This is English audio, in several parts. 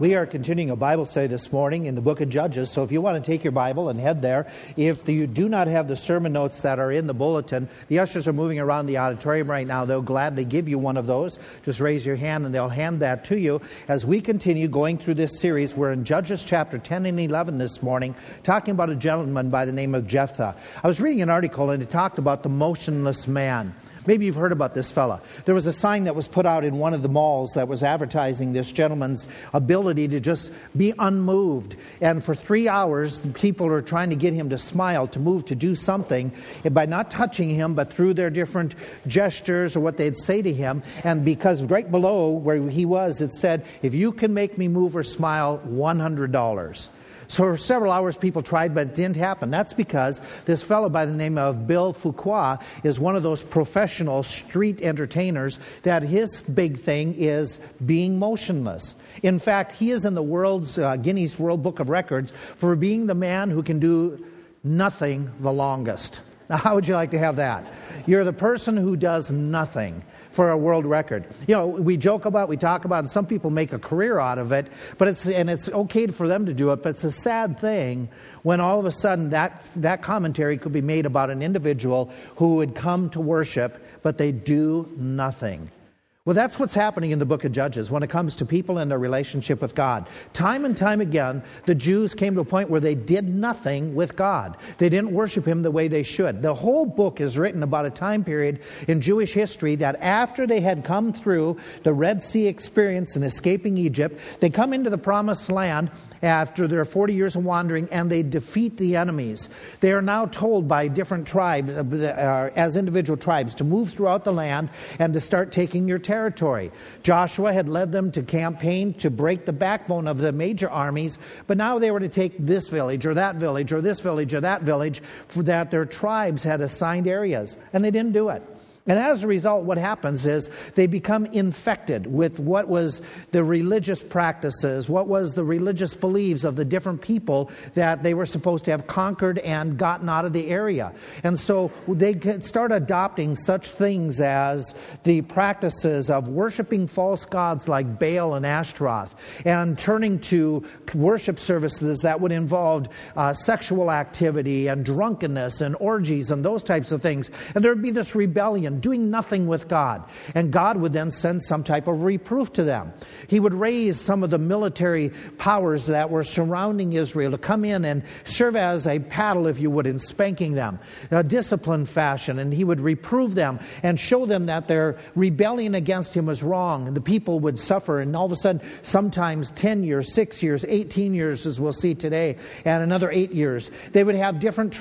We are continuing a Bible study this morning in the book of Judges. So if you want to take your Bible and head there, if you do not have the sermon notes that are in the bulletin, the ushers are moving around the auditorium right now. They'll gladly give you one of those. Just raise your hand and they'll hand that to you. As we continue going through this series, we're in Judges chapter 10 and 11 this morning, talking about a gentleman by the name of Jephthah. I was reading an article and it talked about the motionless man. Maybe you've heard about this fella. There was a sign that was put out in one of the malls that was advertising this gentleman's ability to just be unmoved. And for three hours, people are trying to get him to smile, to move, to do something and by not touching him, but through their different gestures or what they'd say to him. And because right below where he was, it said, If you can make me move or smile, $100. So for several hours, people tried, but it didn't happen. That's because this fellow by the name of Bill Fuqua is one of those professional street entertainers that his big thing is being motionless. In fact, he is in the world's uh, Guinness World Book of Records for being the man who can do nothing the longest. Now, how would you like to have that? You're the person who does nothing for a world record. You know, we joke about, we talk about, and some people make a career out of it, but it's, and it's okay for them to do it, but it's a sad thing when all of a sudden that, that commentary could be made about an individual who would come to worship, but they do nothing. Well, that's what's happening in the book of Judges when it comes to people and their relationship with God. Time and time again, the Jews came to a point where they did nothing with God. They didn't worship Him the way they should. The whole book is written about a time period in Jewish history that after they had come through the Red Sea experience and escaping Egypt, they come into the promised land after their 40 years of wandering and they defeat the enemies. They are now told by different tribes, uh, as individual tribes, to move throughout the land and to start taking your territory. Joshua had led them to campaign to break the backbone of the major armies, but now they were to take this village or that village or this village or that village for that their tribes had assigned areas, and they didn't do it. And as a result, what happens is they become infected with what was the religious practices, what was the religious beliefs of the different people that they were supposed to have conquered and gotten out of the area. And so they start adopting such things as the practices of worshiping false gods like Baal and Ashtaroth, and turning to worship services that would involve uh, sexual activity and drunkenness and orgies and those types of things. And there would be this rebellion doing nothing with God. And God would then send some type of reproof to them. He would raise some of the military powers that were surrounding Israel to come in and serve as a paddle, if you would, in spanking them, a disciplined fashion. And he would reprove them and show them that their rebellion against him was wrong. And the people would suffer. And all of a sudden, sometimes 10 years, 6 years, 18 years, as we'll see today, and another 8 years. They would have different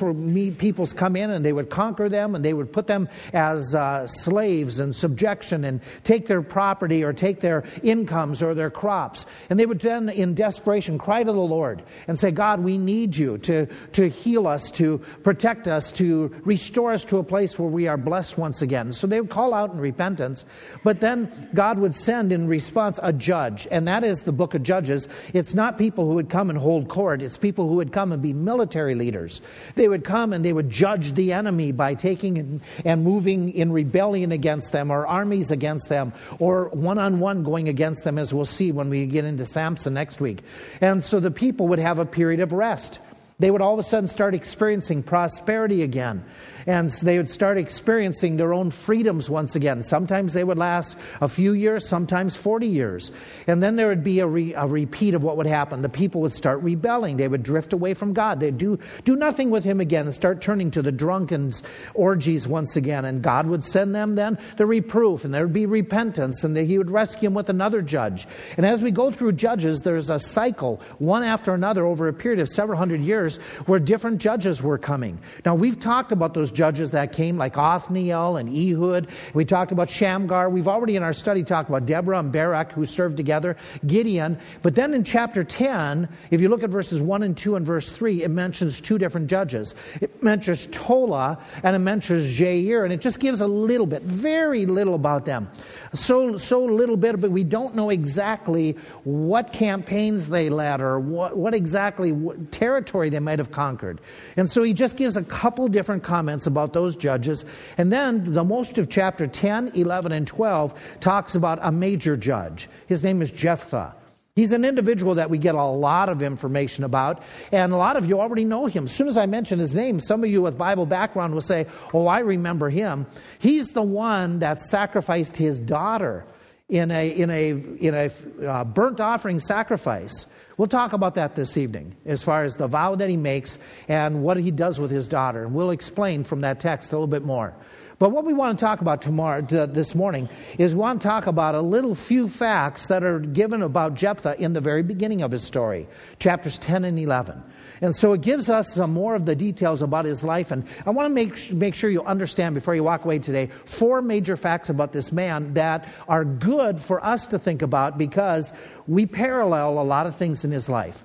peoples come in and they would conquer them and they would put them as uh, uh, slaves and subjection and take their property or take their incomes or their crops. And they would then, in desperation, cry to the Lord and say, God, we need you to, to heal us, to protect us, to restore us to a place where we are blessed once again. So they would call out in repentance, but then God would send in response a judge. And that is the book of Judges. It's not people who would come and hold court, it's people who would come and be military leaders. They would come and they would judge the enemy by taking and, and moving in rebellion against them or armies against them or one on one going against them, as we'll see when we get into Samson next week. And so the people would have a period of rest. They would all of a sudden start experiencing prosperity again and they would start experiencing their own freedoms once again. Sometimes they would last a few years, sometimes 40 years. And then there would be a, re, a repeat of what would happen. The people would start rebelling. They would drift away from God. They'd do, do nothing with Him again and start turning to the drunkens' orgies once again. And God would send them then the reproof, and there would be repentance, and He would rescue them with another judge. And as we go through Judges, there's a cycle, one after another, over a period of several hundred years, where different judges were coming. Now, we've talked about those judges that came, like Othniel and Ehud. We talked about Shamgar. We've already in our study talked about Deborah and Barak, who served together, Gideon. But then in chapter 10, if you look at verses 1 and 2 and verse 3, it mentions two different judges. It mentions Tola and it mentions Jair, and it just gives a little bit, very little about them. So, so little bit, but we don't know exactly what campaigns they led or what, what exactly what territory they might have conquered. And so he just gives a couple different comments about those judges. And then the most of chapter 10, 11, and 12 talks about a major judge. His name is Jephthah. He's an individual that we get a lot of information about, and a lot of you already know him. As soon as I mention his name, some of you with Bible background will say, Oh, I remember him. He's the one that sacrificed his daughter in a, in a, in a uh, burnt offering sacrifice. We'll talk about that this evening as far as the vow that he makes and what he does with his daughter. And we'll explain from that text a little bit more. But what we want to talk about tomorrow, this morning, is we want to talk about a little few facts that are given about Jephthah in the very beginning of his story, chapters 10 and 11. And so it gives us some more of the details about his life. And I want to make, make sure you understand before you walk away today four major facts about this man that are good for us to think about because we parallel a lot of things in his life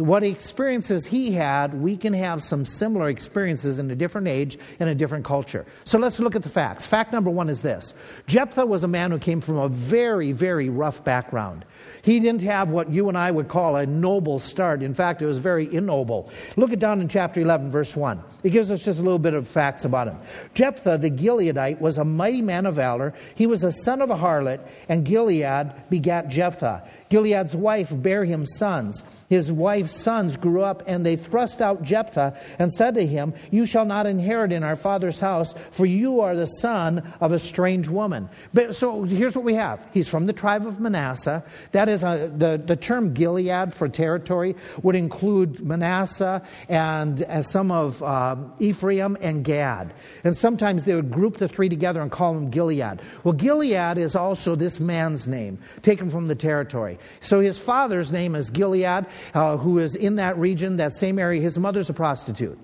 what experiences he had, we can have some similar experiences in a different age and a different culture. So let's look at the facts. Fact number one is this Jephthah was a man who came from a very, very rough background. He didn't have what you and I would call a noble start. In fact, it was very ignoble. Look it down in chapter 11, verse 1. It gives us just a little bit of facts about him. Jephthah the Gileadite was a mighty man of valor. He was a son of a harlot, and Gilead begat Jephthah. Gilead's wife bare him sons his wife's sons grew up, and they thrust out Jephthah and said to him, You shall not inherit in our father's house, for you are the son of a strange woman. But, so here's what we have. He's from the tribe of Manasseh. That is a, the, the term Gilead for territory would include Manasseh and uh, some of uh, Ephraim and Gad. And sometimes they would group the three together and call him Gilead. Well, Gilead is also this man's name, taken from the territory. So his father's name is Gilead uh, who is in that region, that same area. His mother's a prostitute.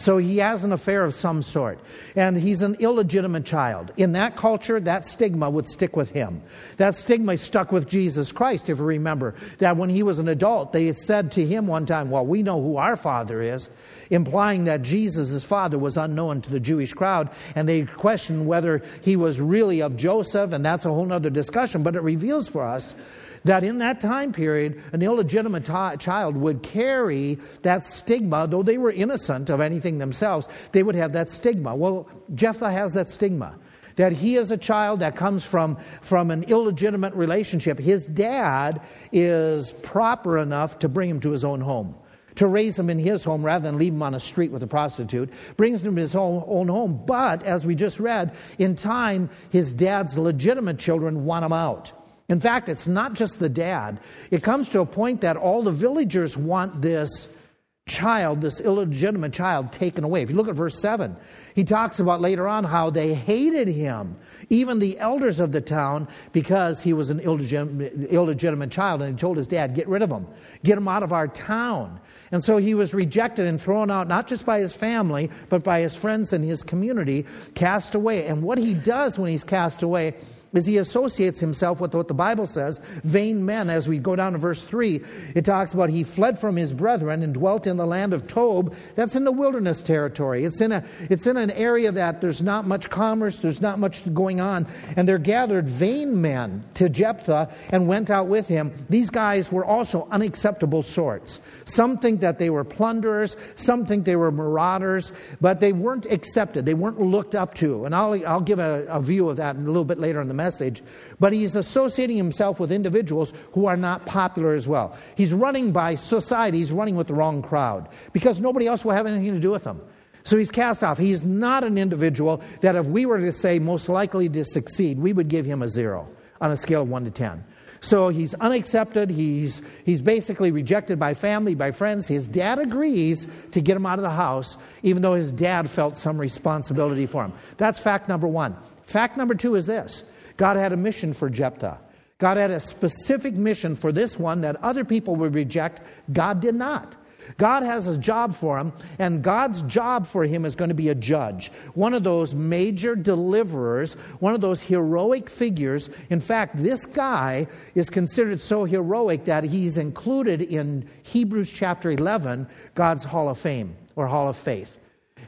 So he has an affair of some sort. And he's an illegitimate child. In that culture, that stigma would stick with him. That stigma stuck with Jesus Christ, if you remember. That when he was an adult, they said to him one time, Well, we know who our father is, implying that Jesus' father was unknown to the Jewish crowd. And they questioned whether he was really of Joseph, and that's a whole other discussion. But it reveals for us that in that time period, an illegitimate t- child would carry that stigma, though they were innocent of anything themselves, they would have that stigma. Well, Jephthah has that stigma. That he is a child that comes from, from an illegitimate relationship. His dad is proper enough to bring him to his own home to raise him in his home rather than leave him on a street with a prostitute, brings him to his own, own, home. But, as we just read, in time, his dad's legitimate children want him out. In fact, it's not just the dad. It comes to a point that all the villagers want this child, this illegitimate child, taken away. If you look at verse 7, he talks about later on how they hated him, even the elders of the town, because he was an illegitimate, child. And he told his dad, Get rid of him, get him out of our town. And so he was rejected and thrown out, not just by his family, but by his friends and his community, cast away. And what he does when he's cast away is he associates himself with what the Bible says, vain men. As we go down to verse 3, it talks about he fled from his brethren and dwelt in the land of Tob. That's in the wilderness territory. It's in, a, it's in an area that there's not much commerce, there's not much going on. And there gathered vain men to Jephthah and went out with him. These guys were also unacceptable sorts. Some think that they were plunderers, some think they were marauders, but they weren't accepted. They weren't looked up to. And I'll, I'll give a, a view of that a little bit later in the message. But he's associating himself with individuals who are not popular as well. He's running by society, he's running with the wrong crowd because nobody else will have anything to do with him. So he's cast off. He's not an individual that, if we were to say most likely to succeed, we would give him a zero on a scale of 1 to 10. So he's unaccepted. He's, he's basically rejected by family, by friends. His dad agrees to get him out of the house, even though his dad felt some responsibility for him. That's fact number one. Fact number two is this God had a mission for Jephthah. God had a specific mission for this one that other people would reject. God did not. God has a job for him, and God's job for him is going to be a judge. One of those major deliverers, one of those heroic figures. In fact, this guy is considered so heroic that he's included in Hebrews chapter 11, God's Hall of Fame or Hall of Faith.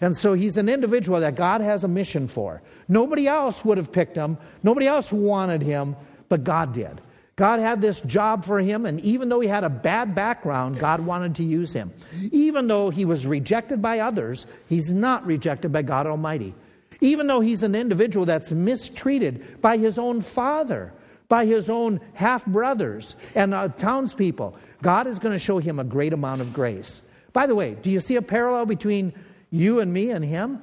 And so he's an individual that God has a mission for. Nobody else would have picked him, nobody else wanted him, but God did. God had this job for him, and even though he had a bad background, God wanted to use him. Even though he was rejected by others, he's not rejected by God Almighty. Even though he's an individual that's mistreated by his own father, by his own half brothers and uh, townspeople, God is going to show him a great amount of grace. By the way, do you see a parallel between you and me and him?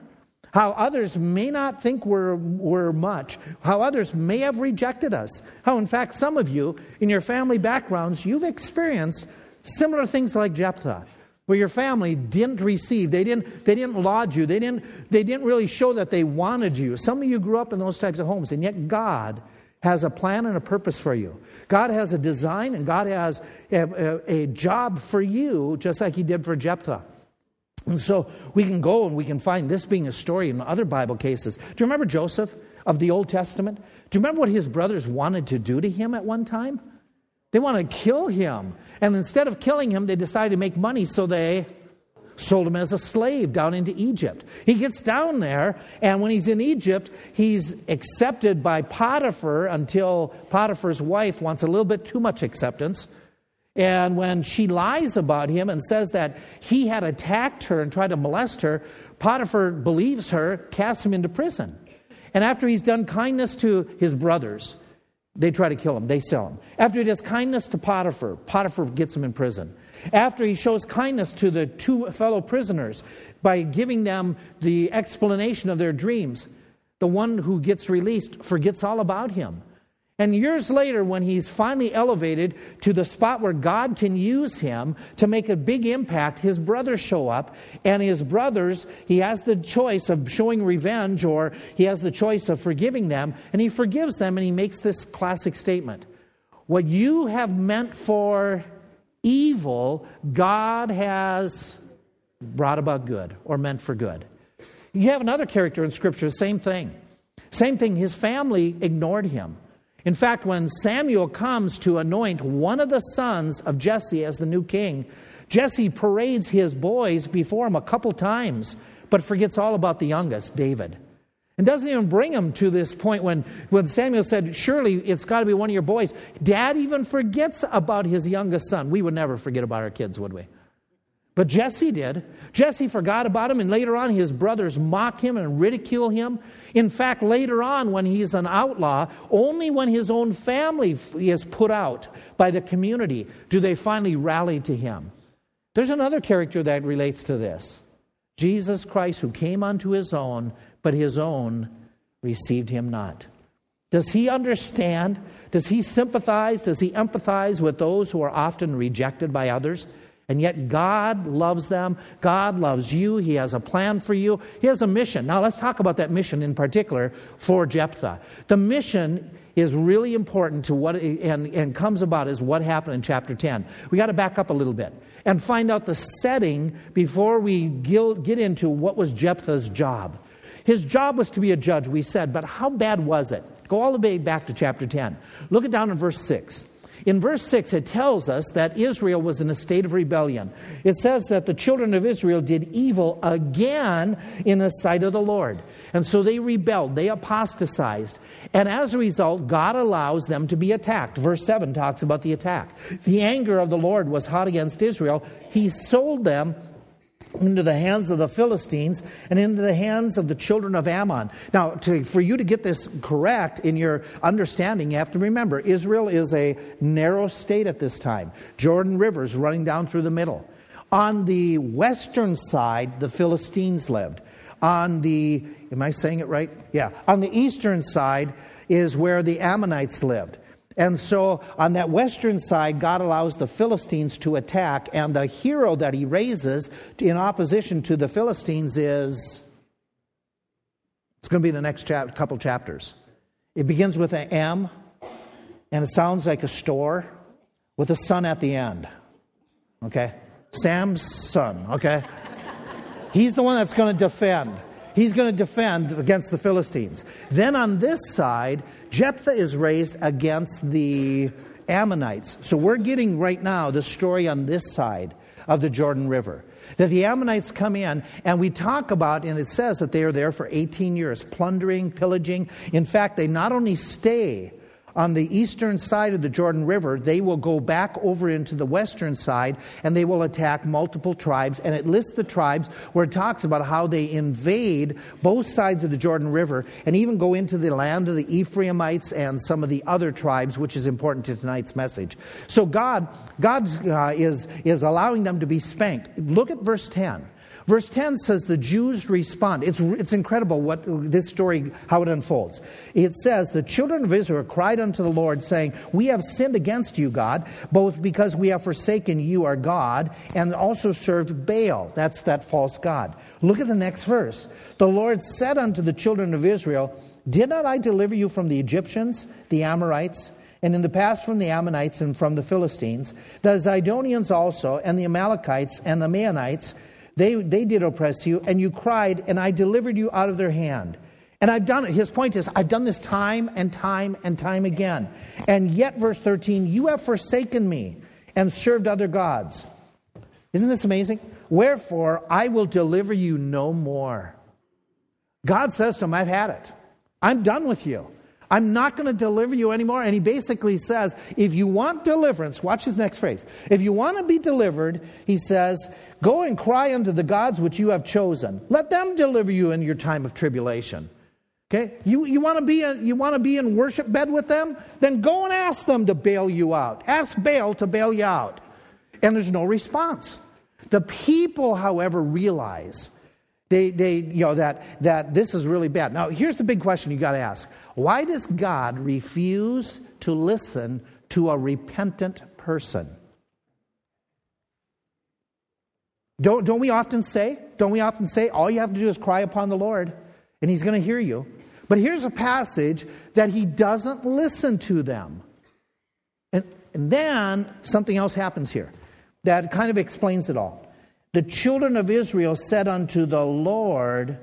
How others may not think we're, we're much. How others may have rejected us. How, in fact, some of you, in your family backgrounds, you've experienced similar things like Jephthah, where your family didn't receive, they didn't, they didn't laud you, they didn't, they didn't really show that they wanted you. Some of you grew up in those types of homes, and yet God has a plan and a purpose for you. God has a design, and God has a, a, a job for you, just like He did for Jephthah. And so we can go and we can find this being a story in other Bible cases. Do you remember Joseph of the Old Testament? Do you remember what his brothers wanted to do to him at one time? They wanted to kill him. And instead of killing him, they decided to make money, so they sold him as a slave down into Egypt. He gets down there, and when he's in Egypt, he's accepted by Potiphar until Potiphar's wife wants a little bit too much acceptance. And when she lies about him and says that he had attacked her and tried to molest her, Potiphar believes her, casts him into prison. And after he's done kindness to his brothers, they try to kill him, they sell him. After he does kindness to Potiphar, Potiphar gets him in prison. After he shows kindness to the two fellow prisoners by giving them the explanation of their dreams, the one who gets released forgets all about him. And years later, when he's finally elevated to the spot where God can use him to make a big impact, his brothers show up. And his brothers, he has the choice of showing revenge or he has the choice of forgiving them. And he forgives them and he makes this classic statement What you have meant for evil, God has brought about good or meant for good. You have another character in Scripture, same thing. Same thing, his family ignored him. In fact, when Samuel comes to anoint one of the sons of Jesse as the new king, Jesse parades his boys before him a couple times, but forgets all about the youngest, David. And doesn't even bring him to this point when, when Samuel said, Surely it's got to be one of your boys. Dad even forgets about his youngest son. We would never forget about our kids, would we? But Jesse did. Jesse forgot about him, and later on, his brothers mock him and ridicule him. In fact, later on, when he's an outlaw, only when his own family is put out by the community do they finally rally to him. There's another character that relates to this Jesus Christ, who came unto his own, but his own received him not. Does he understand? Does he sympathize? Does he empathize with those who are often rejected by others? And yet, God loves them. God loves you. He has a plan for you. He has a mission. Now, let's talk about that mission in particular for Jephthah. The mission is really important to what and, and comes about is what happened in chapter 10. We got to back up a little bit and find out the setting before we get into what was Jephthah's job. His job was to be a judge, we said, but how bad was it? Go all the way back to chapter 10. Look it down in verse 6. In verse 6, it tells us that Israel was in a state of rebellion. It says that the children of Israel did evil again in the sight of the Lord. And so they rebelled, they apostatized. And as a result, God allows them to be attacked. Verse 7 talks about the attack. The anger of the Lord was hot against Israel. He sold them into the hands of the Philistines and into the hands of the children of Ammon. Now, to, for you to get this correct in your understanding, you have to remember Israel is a narrow state at this time. Jordan River is running down through the middle. On the western side, the Philistines lived. On the, am I saying it right? Yeah. On the eastern side is where the Ammonites lived. And so on that western side, God allows the Philistines to attack, and the hero that he raises in opposition to the Philistines is. It's going to be the next chap- couple chapters. It begins with an M, and it sounds like a store with a son at the end. Okay? Sam's son, okay? He's the one that's going to defend. He's going to defend against the Philistines. Then on this side, Jephthah is raised against the Ammonites. So we're getting right now the story on this side of the Jordan River. That the Ammonites come in, and we talk about, and it says that they are there for 18 years, plundering, pillaging. In fact, they not only stay on the eastern side of the Jordan River, they will go back over into the western side and they will attack multiple tribes. And it lists the tribes where it talks about how they invade both sides of the Jordan River and even go into the land of the Ephraimites and some of the other tribes, which is important to tonight's message. So God, God uh, is, is allowing them to be spanked. Look at verse 10. Verse 10 says the Jews respond. It's, it's incredible what this story, how it unfolds. It says, The children of Israel cried unto the Lord, saying, We have sinned against you, God, both because we have forsaken you, our God, and also served Baal. That's that false God. Look at the next verse. The Lord said unto the children of Israel, Did not I deliver you from the Egyptians, the Amorites, and in the past from the Ammonites and from the Philistines, the Zidonians also, and the Amalekites and the Maonites, they, they did oppress you, and you cried, and I delivered you out of their hand. And I've done it. His point is, I've done this time and time and time again. And yet, verse 13, you have forsaken me and served other gods. Isn't this amazing? Wherefore, I will deliver you no more. God says to him, I've had it. I'm done with you. I'm not going to deliver you anymore. And he basically says, if you want deliverance, watch his next phrase. If you want to be delivered, he says, go and cry unto the gods which you have chosen. Let them deliver you in your time of tribulation. Okay? You, you want to be a, you want to be in worship bed with them? Then go and ask them to bail you out. Ask Baal to bail you out. And there's no response. The people, however, realize they, they, you know, that, that this is really bad. Now, here's the big question you got to ask Why does God refuse to listen to a repentant person? Don't, don't we often say, don't we often say, all you have to do is cry upon the Lord and he's going to hear you? But here's a passage that he doesn't listen to them. And, and then something else happens here that kind of explains it all. The children of Israel said unto the Lord,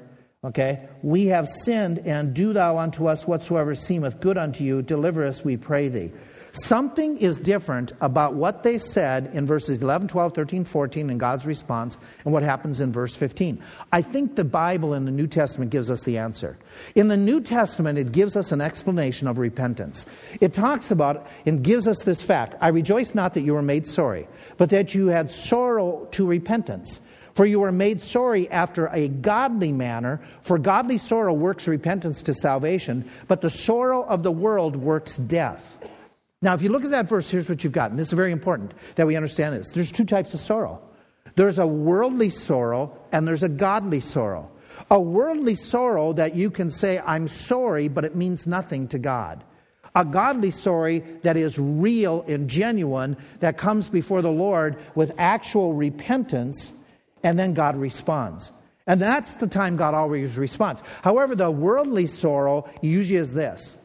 Okay, we have sinned, and do thou unto us whatsoever seemeth good unto you. Deliver us, we pray thee. Something is different about what they said in verses 11, 12, 13, 14 in God's response and what happens in verse 15. I think the Bible in the New Testament gives us the answer. In the New Testament, it gives us an explanation of repentance. It talks about and gives us this fact I rejoice not that you were made sorry, but that you had sorrow to repentance. For you are made sorry after a godly manner, for godly sorrow works repentance to salvation, but the sorrow of the world works death. Now, if you look at that verse, here's what you've got. And this is very important that we understand this. There's two types of sorrow there's a worldly sorrow, and there's a godly sorrow. A worldly sorrow that you can say, I'm sorry, but it means nothing to God. A godly sorry that is real and genuine, that comes before the Lord with actual repentance, and then God responds. And that's the time God always responds. However, the worldly sorrow usually is this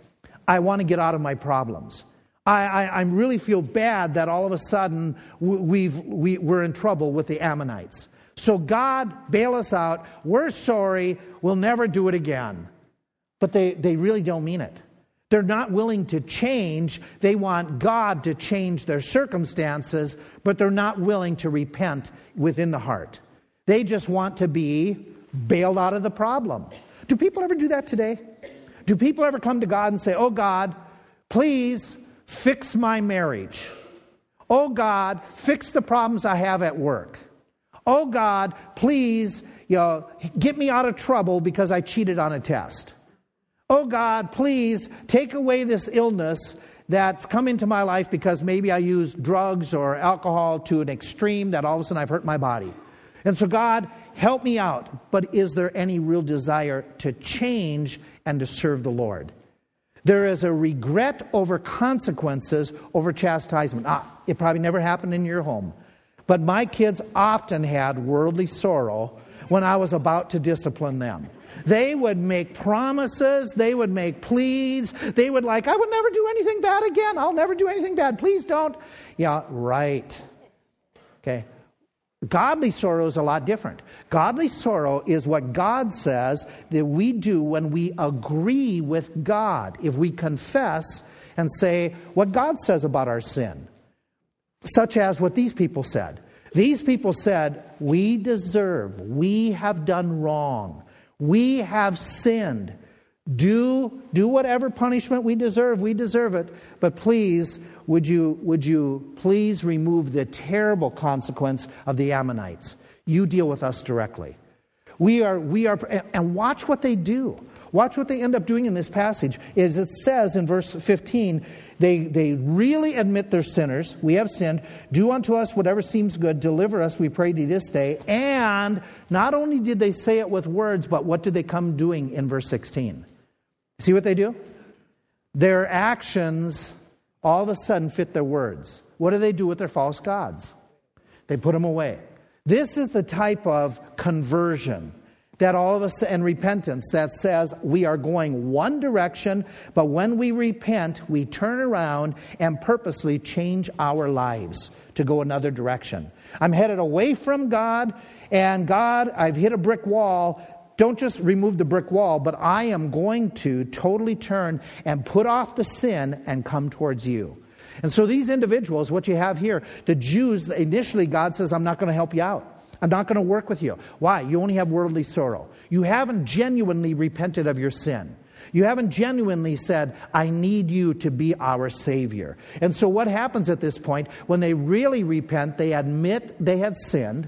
I want to get out of my problems. I, I, I, really feel bad that all of a sudden we've, we, we're in trouble with the Ammonites. So, God, bail us out. We're sorry. We'll never do it again. But they, they really don't mean it. They're not willing to change. They want God to change their circumstances, but they're not willing to repent within the heart. They just want to be bailed out of the problem. Do people ever do that today? Do people ever come to God and say, Oh, God, please Fix my marriage. Oh God, fix the problems I have at work. Oh God, please, you know, get me out of trouble because I cheated on a test. Oh God, please take away this illness that's come into my life because maybe I used drugs or alcohol to an extreme that all of a sudden I've hurt my body. And so, God, help me out. But is there any real desire to change and to serve the Lord? There is a regret over consequences over chastisement. Ah, it probably never happened in your home. But my kids often had worldly sorrow when I was about to discipline them. They would make promises, they would make pleas, they would like, I would never do anything bad again. I'll never do anything bad. Please don't. Yeah, right. Okay. Godly sorrow is a lot different. Godly sorrow is what God says that we do when we agree with God. If we confess and say what God says about our sin, such as what these people said. These people said, We deserve, we have done wrong, we have sinned. Do, do whatever punishment we deserve. We deserve it. But please, would you, would you please remove the terrible consequence of the Ammonites? You deal with us directly. We are, we are, and watch what they do. Watch what they end up doing in this passage. Is it says in verse 15, they, they really admit they're sinners. We have sinned. Do unto us whatever seems good. Deliver us, we pray thee this day. And not only did they say it with words, but what did they come doing in verse 16? See what they do? Their actions all of a sudden fit their words. What do they do with their false gods? They put them away. This is the type of conversion that all of us and repentance that says we are going one direction, but when we repent, we turn around and purposely change our lives to go another direction. I'm headed away from God, and God, I've hit a brick wall. Don't just remove the brick wall, but I am going to totally turn and put off the sin and come towards you. And so these individuals, what you have here, the Jews, initially God says, I'm not going to help you out. I'm not going to work with you. Why? You only have worldly sorrow. You haven't genuinely repented of your sin. You haven't genuinely said, I need you to be our Savior. And so, what happens at this point? When they really repent, they admit they had sinned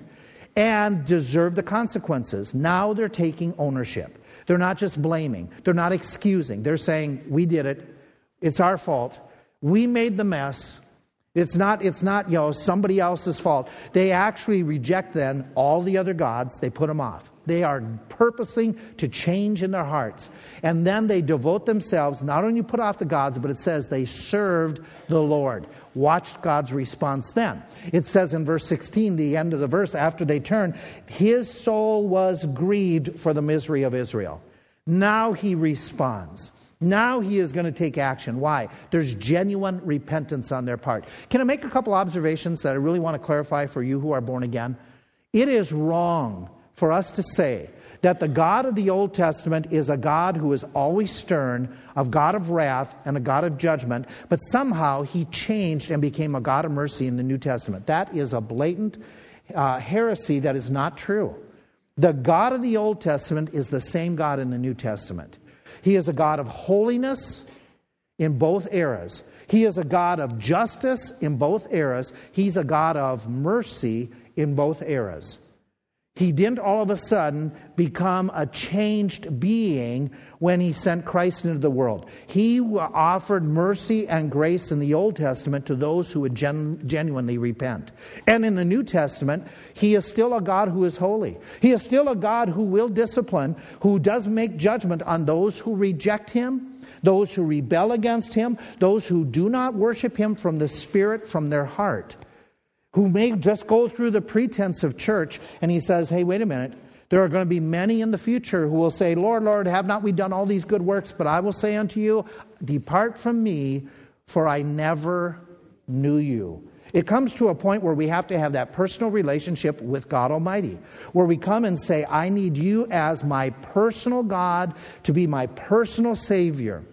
and deserve the consequences. Now they're taking ownership. They're not just blaming, they're not excusing. They're saying, We did it. It's our fault. We made the mess. It's not, it's not, you know, somebody else's fault. They actually reject then all the other gods, they put them off. They are purposing to change in their hearts. And then they devote themselves, not only put off the gods, but it says they served the Lord. Watch God's response then. It says in verse 16, the end of the verse, after they turn, his soul was grieved for the misery of Israel. Now he responds. Now he is going to take action. Why? There's genuine repentance on their part. Can I make a couple observations that I really want to clarify for you who are born again? It is wrong for us to say that the God of the Old Testament is a God who is always stern, a God of wrath, and a God of judgment, but somehow he changed and became a God of mercy in the New Testament. That is a blatant uh, heresy that is not true. The God of the Old Testament is the same God in the New Testament. He is a God of holiness in both eras. He is a God of justice in both eras. He's a God of mercy in both eras. He didn't all of a sudden become a changed being when he sent Christ into the world. He offered mercy and grace in the Old Testament to those who would gen- genuinely repent. And in the New Testament, he is still a God who is holy. He is still a God who will discipline, who does make judgment on those who reject him, those who rebel against him, those who do not worship him from the Spirit, from their heart who may just go through the pretense of church, and he says, Hey, wait a minute. There are going to be many in the future who will say, Lord, Lord, have not we done all these good works? But I will say unto you, Depart from me, for I never knew you. It comes to a point where we have to have that personal relationship with God Almighty, where we come and say, I need you as my personal God to be my personal Savior.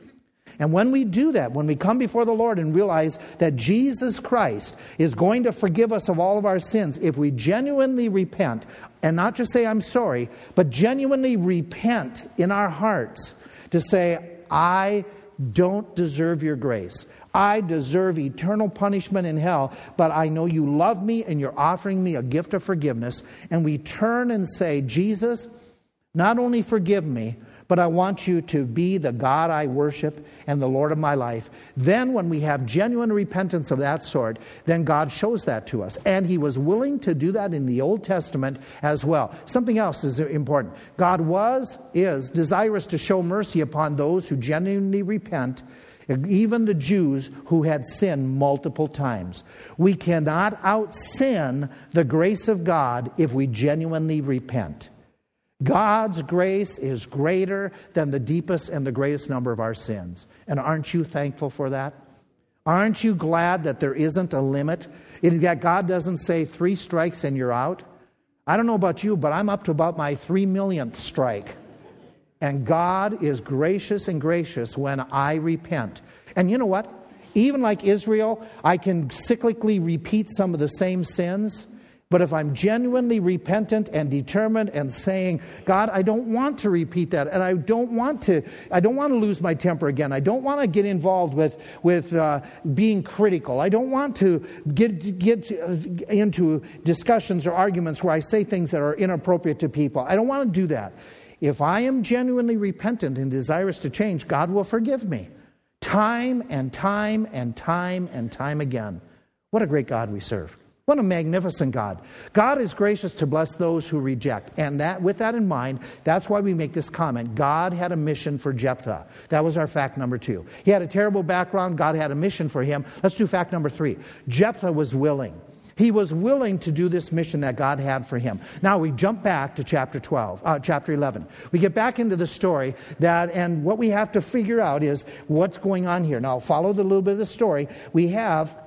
And when we do that, when we come before the Lord and realize that Jesus Christ is going to forgive us of all of our sins, if we genuinely repent, and not just say, I'm sorry, but genuinely repent in our hearts to say, I don't deserve your grace. I deserve eternal punishment in hell, but I know you love me and you're offering me a gift of forgiveness. And we turn and say, Jesus, not only forgive me, but I want you to be the God I worship and the Lord of my life. Then, when we have genuine repentance of that sort, then God shows that to us. And He was willing to do that in the Old Testament as well. Something else is important. God was, is desirous to show mercy upon those who genuinely repent even the Jews who had sinned multiple times. We cannot out sin the grace of God if we genuinely repent. God's grace is greater than the deepest and the greatest number of our sins. And aren't you thankful for that? Aren't you glad that there isn't a limit? that God doesn't say three strikes and you're out? I don't know about you, but I'm up to about my three millionth strike. And God is gracious and gracious when I repent. And you know what? Even like Israel, I can cyclically repeat some of the same sins. But if I'm genuinely repentant and determined and saying, God, I don't want to repeat that, and I don't want to, I don't want to lose my temper again. I don't want to get involved with with uh, being critical. I don't want to get get into discussions or arguments where I say things that are inappropriate to people. I don't want to do that. If I am genuinely repentant and desirous to change, God will forgive me, time and time and time and time again. What a great God we serve. What a magnificent God. God is gracious to bless those who reject. And that with that in mind, that's why we make this comment. God had a mission for Jephthah. That was our fact number 2. He had a terrible background, God had a mission for him. Let's do fact number 3. Jephthah was willing. He was willing to do this mission that God had for him. Now we jump back to chapter 12, uh, chapter 11. We get back into the story that, and what we have to figure out is what's going on here. Now, follow the little bit of the story. We have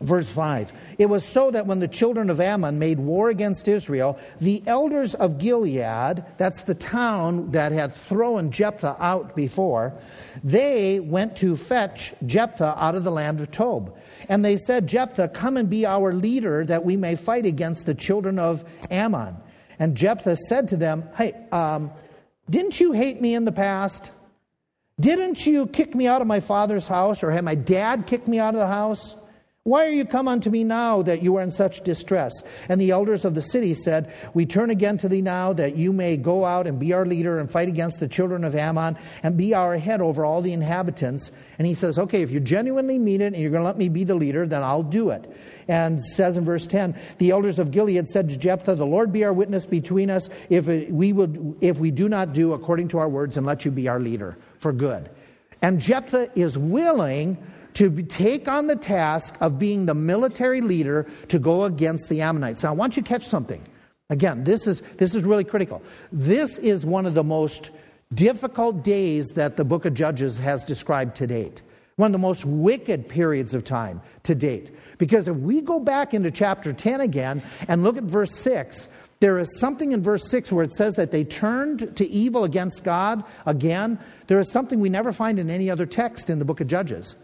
Verse 5 It was so that when the children of Ammon made war against Israel, the elders of Gilead, that's the town that had thrown Jephthah out before, they went to fetch Jephthah out of the land of Tob. And they said, Jephthah, come and be our leader that we may fight against the children of Ammon. And Jephthah said to them, Hey, um, didn't you hate me in the past? Didn't you kick me out of my father's house, or had my dad kick me out of the house? Why are you come unto me now that you are in such distress? And the elders of the city said, We turn again to thee now that you may go out and be our leader and fight against the children of Ammon and be our head over all the inhabitants. And he says, Okay, if you genuinely mean it and you're going to let me be the leader, then I'll do it. And says in verse 10, the elders of Gilead said to Jephthah, The Lord be our witness between us if we, would, if we do not do according to our words and let you be our leader for good. And Jephthah is willing to take on the task of being the military leader to go against the Ammonites. Now, I want you to catch something. Again, this is, this is really critical. This is one of the most difficult days that the book of Judges has described to date. One of the most wicked periods of time to date. Because if we go back into chapter 10 again and look at verse 6, there is something in verse 6 where it says that they turned to evil against God again. There is something we never find in any other text in the book of Judges.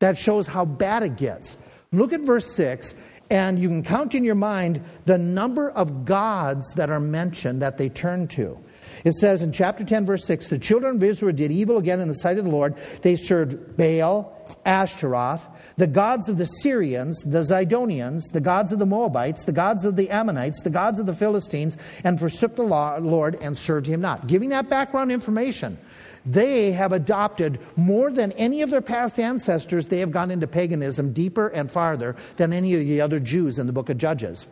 That shows how bad it gets. Look at verse 6, and you can count in your mind the number of gods that are mentioned that they turn to. It says in chapter 10, verse 6 the children of Israel did evil again in the sight of the Lord. They served Baal, Ashtaroth, the gods of the Syrians, the Zidonians, the gods of the Moabites, the gods of the Ammonites, the gods of the Philistines, and forsook the Lord and served him not. Giving that background information they have adopted more than any of their past ancestors, they have gone into paganism deeper and farther than any of the other Jews in the book of Judges.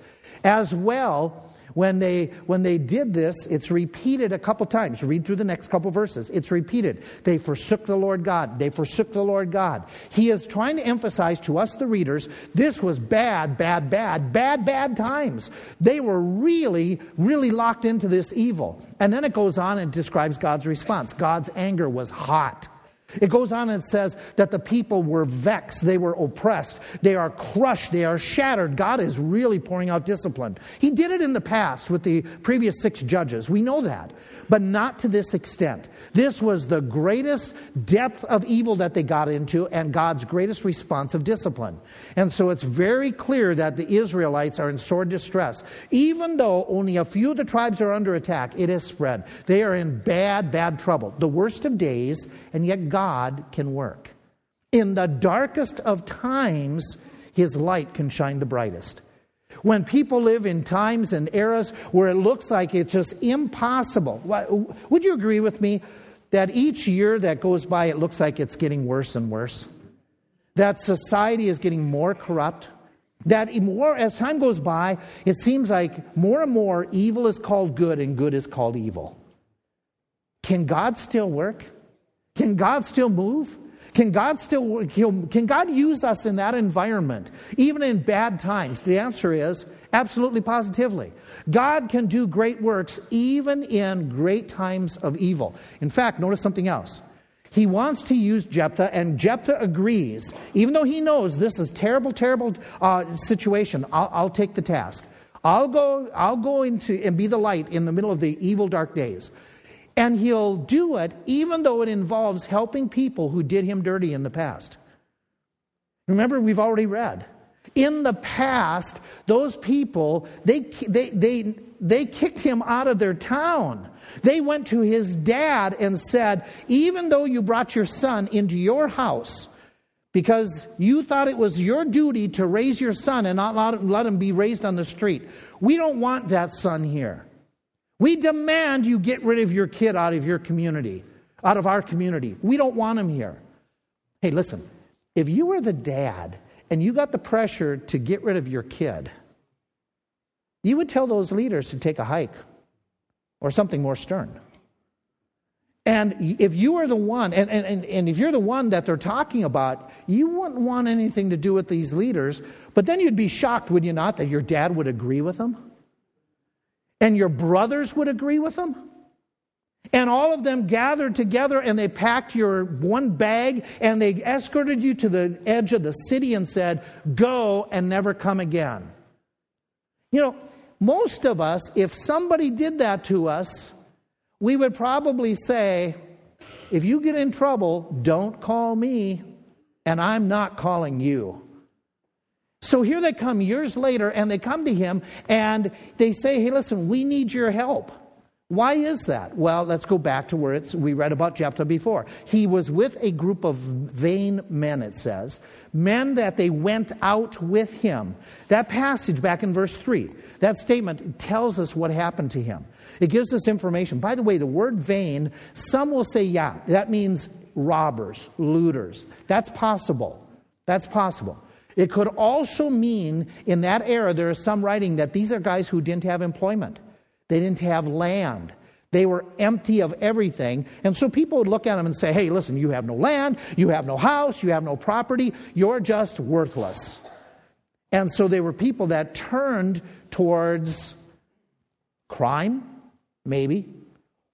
As well, when they when they did this it's repeated a couple times. Read through the next couple verses. It's repeated. They forsook the lord god. They forsook the lord god. He is trying to emphasize to us the readers this was bad bad bad bad bad times. They were really really locked into this evil. And then it goes on and describes god's response. God's anger was hot it goes on and says that the people were vexed, they were oppressed, they are crushed, they are shattered. God is really pouring out discipline. He did it in the past with the previous six judges. We know that but not to this extent. This was the greatest depth of evil that they got into and God's greatest response of discipline. And so it's very clear that the Israelites are in sore distress. Even though only a few of the tribes are under attack, it has spread. They are in bad, bad trouble. The worst of days, and yet God can work. In the darkest of times, his light can shine the brightest. When people live in times and eras where it looks like it's just impossible, would you agree with me that each year that goes by, it looks like it's getting worse and worse? That society is getting more corrupt? That more, as time goes by, it seems like more and more evil is called good and good is called evil. Can God still work? Can God still move? Can God still can God use us in that environment, even in bad times? The answer is absolutely positively. God can do great works even in great times of evil. In fact, notice something else. He wants to use Jephthah, and Jephthah agrees, even though he knows this is terrible, terrible uh, situation. I'll, I'll take the task. I'll go. I'll go into and be the light in the middle of the evil, dark days. And he'll do it even though it involves helping people who did him dirty in the past. Remember, we've already read. In the past, those people, they, they, they, they kicked him out of their town. They went to his dad and said, Even though you brought your son into your house because you thought it was your duty to raise your son and not let him, let him be raised on the street, we don't want that son here. We demand you get rid of your kid out of your community, out of our community. We don't want him here. Hey, listen, if you were the dad and you got the pressure to get rid of your kid, you would tell those leaders to take a hike or something more stern. And if you are the one, and, and, and if you're the one that they're talking about, you wouldn't want anything to do with these leaders. But then you'd be shocked, would you not, that your dad would agree with them? And your brothers would agree with them? And all of them gathered together and they packed your one bag and they escorted you to the edge of the city and said, Go and never come again. You know, most of us, if somebody did that to us, we would probably say, if you get in trouble, don't call me, and I'm not calling you. So here they come years later, and they come to him and they say, Hey, listen, we need your help. Why is that? Well, let's go back to where it's, we read about Jephthah before. He was with a group of vain men, it says, men that they went out with him. That passage back in verse 3, that statement tells us what happened to him. It gives us information. By the way, the word vain, some will say, yeah, that means robbers, looters. That's possible. That's possible. It could also mean in that era, there is some writing that these are guys who didn't have employment. They didn't have land. They were empty of everything. And so people would look at them and say, hey, listen, you have no land, you have no house, you have no property, you're just worthless. And so they were people that turned towards crime, maybe.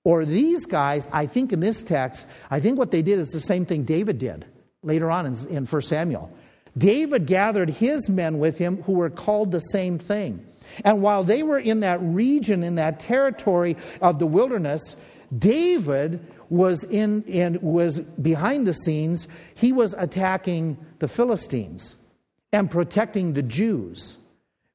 Or these guys, I think in this text, I think what they did is the same thing David did later on in, in 1 Samuel. David gathered his men with him who were called the same thing. And while they were in that region, in that territory of the wilderness, David was in and was behind the scenes. He was attacking the Philistines and protecting the Jews,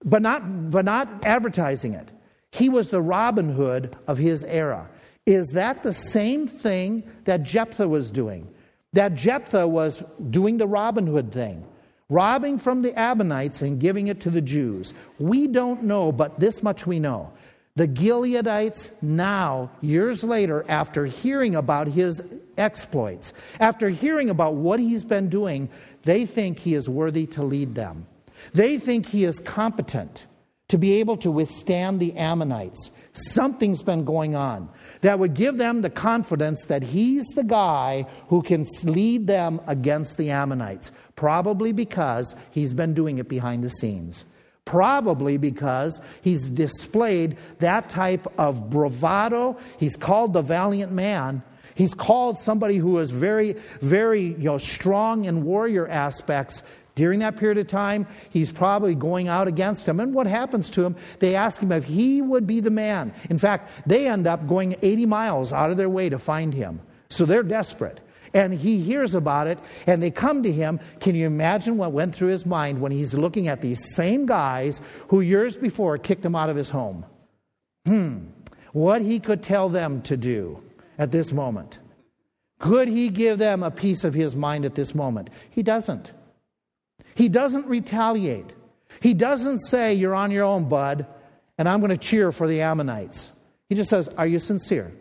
but not, but not advertising it. He was the Robin Hood of his era. Is that the same thing that Jephthah was doing? That Jephthah was doing the Robin Hood thing robbing from the Ammonites and giving it to the Jews. We don't know, but this much we know. The Gileadites now, years later, after hearing about his exploits, after hearing about what he's been doing, they think he is worthy to lead them. They think he is competent to be able to withstand the Ammonites. Something's been going on that would give them the confidence that he's the guy who can lead them against the Ammonites. Probably because he's been doing it behind the scenes. Probably because he's displayed that type of bravado. He's called the valiant man. He's called somebody who is very, very you know, strong in warrior aspects. During that period of time, he's probably going out against him. And what happens to him? They ask him if he would be the man. In fact, they end up going 80 miles out of their way to find him. So they're desperate. And he hears about it, and they come to him. Can you imagine what went through his mind when he's looking at these same guys who years before kicked him out of his home? Hmm, what he could tell them to do at this moment. Could he give them a piece of his mind at this moment? He doesn't. He doesn't retaliate. He doesn't say, You're on your own, bud, and I'm going to cheer for the Ammonites. He just says, Are you sincere?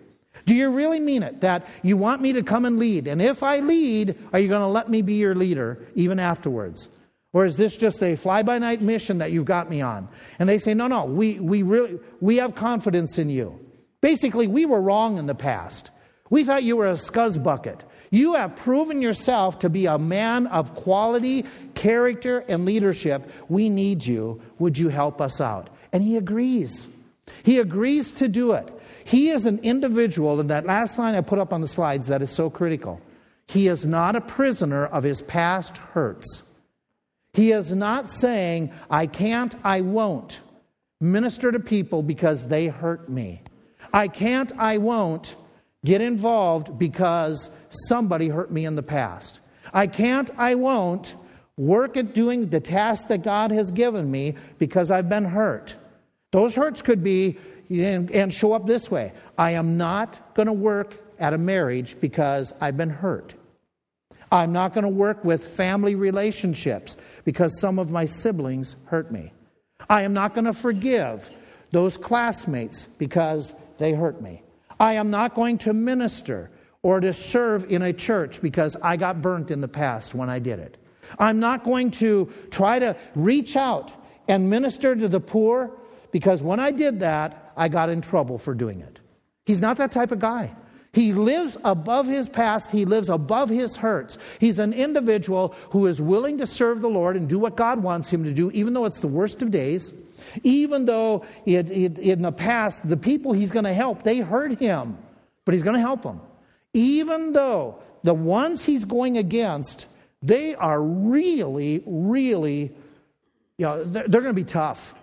Do you really mean it that you want me to come and lead? And if I lead, are you going to let me be your leader even afterwards? Or is this just a fly by night mission that you've got me on? And they say, no, no, we, we really we have confidence in you. Basically, we were wrong in the past. We thought you were a scuzz bucket. You have proven yourself to be a man of quality, character, and leadership. We need you. Would you help us out? And he agrees. He agrees to do it. He is an individual, and that last line I put up on the slides that is so critical. He is not a prisoner of his past hurts. He is not saying, I can't, I won't minister to people because they hurt me. I can't, I won't get involved because somebody hurt me in the past. I can't, I won't work at doing the task that God has given me because I've been hurt. Those hurts could be and, and show up this way I am not going to work at a marriage because I've been hurt. I'm not going to work with family relationships because some of my siblings hurt me. I am not going to forgive those classmates because they hurt me. I am not going to minister or to serve in a church because I got burnt in the past when I did it. I'm not going to try to reach out and minister to the poor because when I did that, I got in trouble for doing it. He's not that type of guy. He lives above his past. He lives above his hurts. He's an individual who is willing to serve the Lord and do what God wants him to do, even though it's the worst of days. Even though it, it, in the past, the people he's going to help, they hurt him, but he's going to help them. Even though the ones he's going against, they are really, really, you know, they're, they're going to be tough.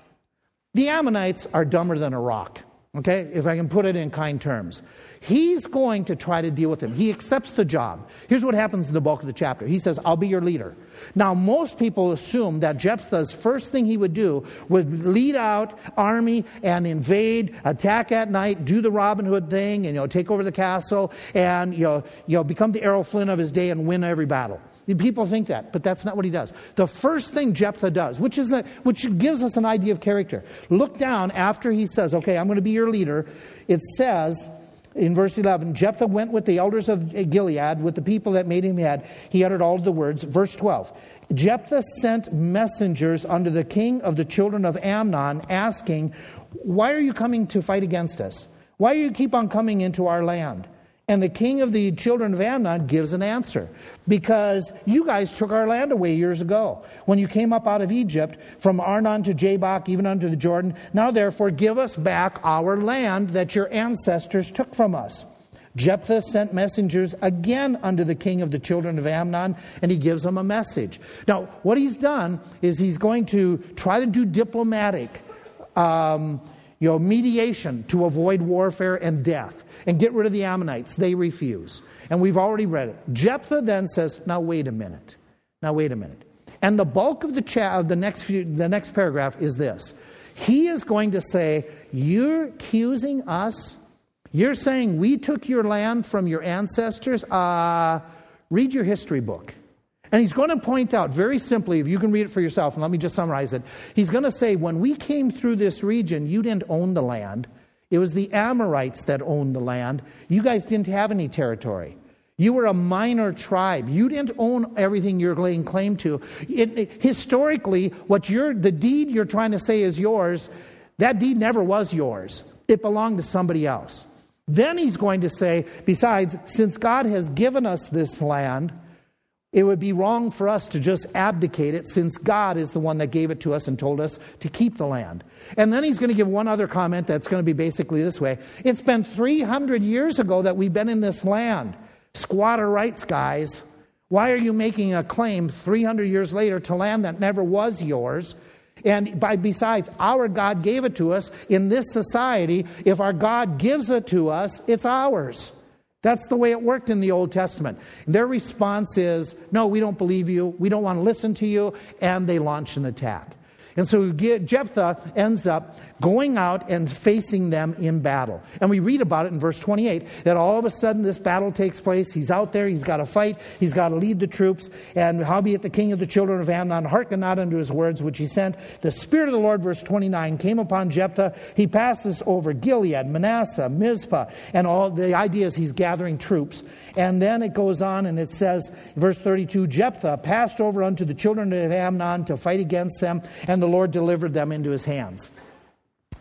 The Ammonites are dumber than a rock, okay, if I can put it in kind terms. He's going to try to deal with him. He accepts the job. Here's what happens in the bulk of the chapter. He says, I'll be your leader. Now, most people assume that Jephthah's first thing he would do would lead out army and invade, attack at night, do the Robin Hood thing, and you know, take over the castle, and you know, you know, become the Errol Flynn of his day and win every battle. People think that, but that's not what he does. The first thing Jephthah does, which, is a, which gives us an idea of character, look down after he says, Okay, I'm going to be your leader. It says, in verse 11, Jephthah went with the elders of Gilead, with the people that made him head. He uttered all the words. Verse 12, Jephthah sent messengers unto the king of the children of Ammon, asking, Why are you coming to fight against us? Why do you keep on coming into our land? And the king of the children of Ammon gives an answer. Because you guys took our land away years ago. When you came up out of Egypt, from Arnon to Jabbok, even unto the Jordan, now therefore give us back our land that your ancestors took from us. Jephthah sent messengers again unto the king of the children of Ammon, and he gives them a message. Now, what he's done is he's going to try to do diplomatic. Um, you know, mediation to avoid warfare and death and get rid of the Ammonites. They refuse. And we've already read it. Jephthah then says, Now, wait a minute. Now, wait a minute. And the bulk of the, cha- of the, next, few, the next paragraph is this. He is going to say, You're accusing us? You're saying we took your land from your ancestors? Uh, read your history book. And he's going to point out very simply, if you can read it for yourself, and let me just summarize it. He's going to say, when we came through this region, you didn't own the land. It was the Amorites that owned the land. You guys didn't have any territory. You were a minor tribe. You didn't own everything you're laying claim to. It, it, historically, what you're, the deed you're trying to say is yours, that deed never was yours. It belonged to somebody else. Then he's going to say, besides, since God has given us this land, it would be wrong for us to just abdicate it since God is the one that gave it to us and told us to keep the land. And then he's going to give one other comment that's going to be basically this way It's been 300 years ago that we've been in this land. Squatter rights, guys. Why are you making a claim 300 years later to land that never was yours? And by, besides, our God gave it to us in this society. If our God gives it to us, it's ours. That's the way it worked in the Old Testament. Their response is, no, we don't believe you. We don't want to listen to you. And they launch an attack. And so Jephthah ends up going out and facing them in battle. And we read about it in verse 28 that all of a sudden this battle takes place. He's out there, he's got to fight, he's got to lead the troops. And howbeit the king of the children of Ammon hearkened not unto his words which he sent. The Spirit of the Lord, verse 29, came upon Jephthah. He passes over Gilead, Manasseh, Mizpah, and all the idea is he's gathering troops. And then it goes on and it says, verse 32 Jephthah passed over unto the children of Ammon to fight against them, and the Lord delivered them into his hands.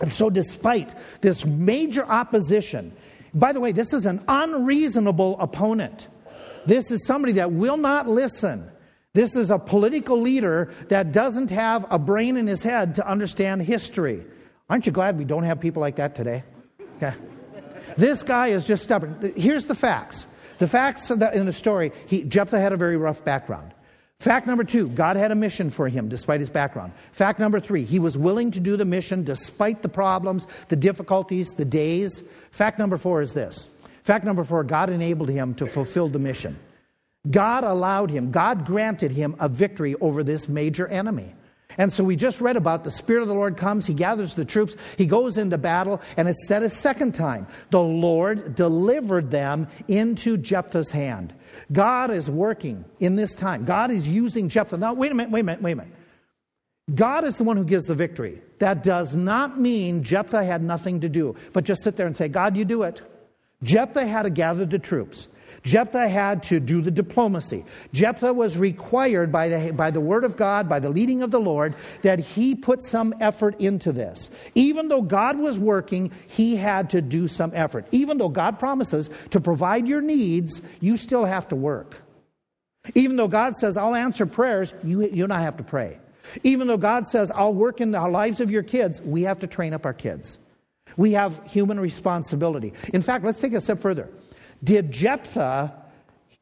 And so, despite this major opposition, by the way, this is an unreasonable opponent. This is somebody that will not listen. This is a political leader that doesn't have a brain in his head to understand history. Aren't you glad we don't have people like that today? Okay. This guy is just stubborn. Here's the facts. The facts in the story, he, Jephthah had a very rough background. Fact number two, God had a mission for him despite his background. Fact number three, he was willing to do the mission despite the problems, the difficulties, the days. Fact number four is this. Fact number four, God enabled him to fulfill the mission. God allowed him, God granted him a victory over this major enemy. And so we just read about the Spirit of the Lord comes, he gathers the troops, he goes into battle, and it said a second time, the Lord delivered them into Jephthah's hand. God is working in this time. God is using Jephthah. Now, wait a minute, wait a minute, wait a minute. God is the one who gives the victory. That does not mean Jephthah had nothing to do, but just sit there and say, God, you do it. Jephthah had to gather the troops. Jephthah had to do the diplomacy. Jephthah was required by the, by the word of God, by the leading of the Lord, that he put some effort into this. Even though God was working, he had to do some effort. Even though God promises to provide your needs, you still have to work. Even though God says, I'll answer prayers, you, you not have to pray. Even though God says, I'll work in the lives of your kids, we have to train up our kids. We have human responsibility. In fact, let's take a step further. Did Jephthah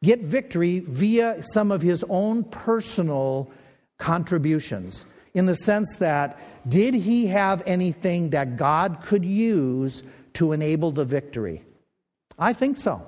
get victory via some of his own personal contributions? In the sense that, did he have anything that God could use to enable the victory? I think so.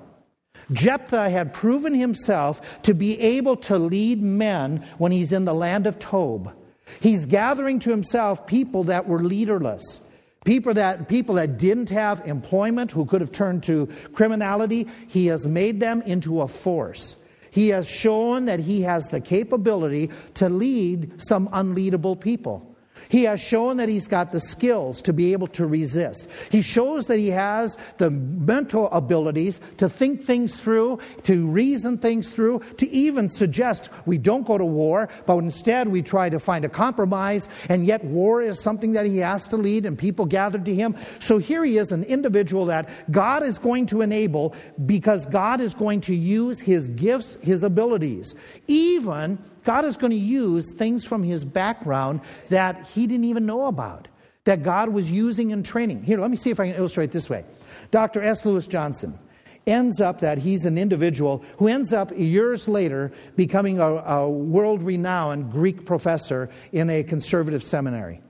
Jephthah had proven himself to be able to lead men when he's in the land of Tob. He's gathering to himself people that were leaderless. People that, people that didn't have employment, who could have turned to criminality, he has made them into a force. He has shown that he has the capability to lead some unleadable people. He has shown that he's got the skills to be able to resist. He shows that he has the mental abilities to think things through, to reason things through, to even suggest we don't go to war, but instead we try to find a compromise, and yet war is something that he has to lead, and people gathered to him. So here he is, an individual that God is going to enable because God is going to use his gifts, his abilities, even God is going to use things from his background that he didn't even know about, that God was using in training. Here, let me see if I can illustrate this way. Dr. S. Lewis Johnson ends up that he's an individual who ends up years later becoming a, a world renowned Greek professor in a conservative seminary,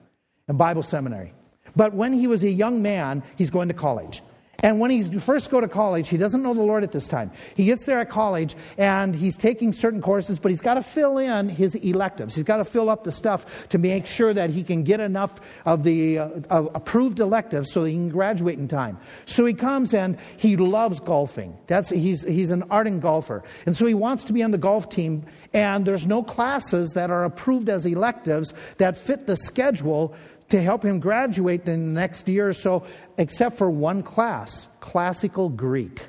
a Bible seminary. But when he was a young man, he's going to college. And when he first go to college, he doesn't know the Lord at this time. He gets there at college and he's taking certain courses, but he's got to fill in his electives. He's got to fill up the stuff to make sure that he can get enough of the uh, of approved electives so he can graduate in time. So he comes and he loves golfing. That's he's he's an ardent golfer, and so he wants to be on the golf team. And there's no classes that are approved as electives that fit the schedule to help him graduate in the next year or so, except for one class classical Greek.